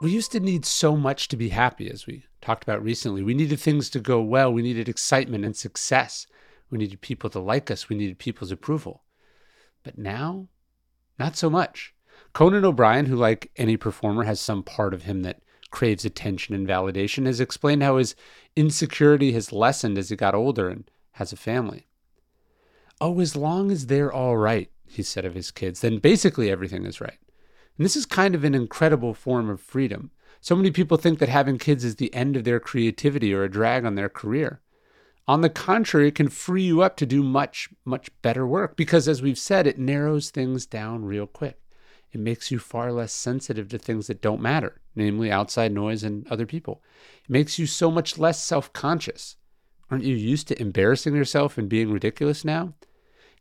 We used to need so much to be happy, as we talked about recently. We needed things to go well. We needed excitement and success. We needed people to like us. We needed people's approval. But now, not so much. Conan O'Brien, who, like any performer, has some part of him that craves attention and validation, has explained how his insecurity has lessened as he got older and has a family. Oh, as long as they're all right, he said of his kids, then basically everything is right. And this is kind of an incredible form of freedom. So many people think that having kids is the end of their creativity or a drag on their career. On the contrary, it can free you up to do much, much better work because, as we've said, it narrows things down real quick. It makes you far less sensitive to things that don't matter, namely outside noise and other people. It makes you so much less self conscious. Aren't you used to embarrassing yourself and being ridiculous now?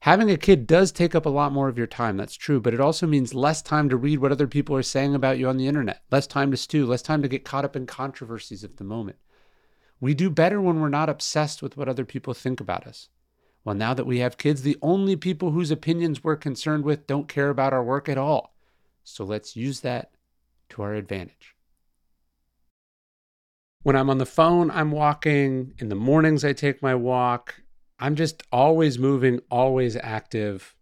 Having a kid does take up a lot more of your time, that's true, but it also means less time to read what other people are saying about you on the internet, less time to stew, less time to get caught up in controversies of the moment. We do better when we're not obsessed with what other people think about us. Well, now that we have kids, the only people whose opinions we're concerned with don't care about our work at all. So let's use that to our advantage. When I'm on the phone, I'm walking. In the mornings, I take my walk. I'm just always moving, always active.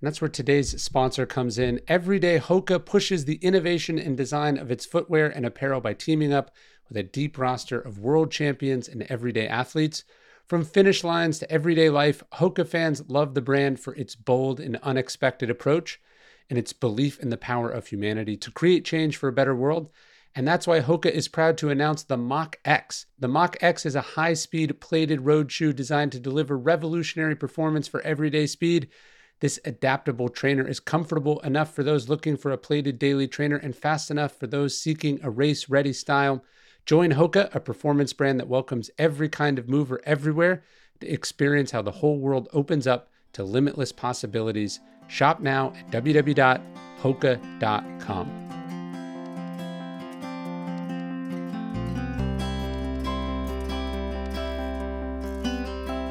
And that's where today's sponsor comes in. Every day, Hoka pushes the innovation and design of its footwear and apparel by teaming up with a deep roster of world champions and everyday athletes. From finish lines to everyday life, Hoka fans love the brand for its bold and unexpected approach and its belief in the power of humanity to create change for a better world. And that's why Hoka is proud to announce the Mach X. The Mach X is a high speed plated road shoe designed to deliver revolutionary performance for everyday speed. This adaptable trainer is comfortable enough for those looking for a plated daily trainer and fast enough for those seeking a race ready style. Join Hoka, a performance brand that welcomes every kind of mover everywhere, to experience how the whole world opens up to limitless possibilities. Shop now at www.hoka.com.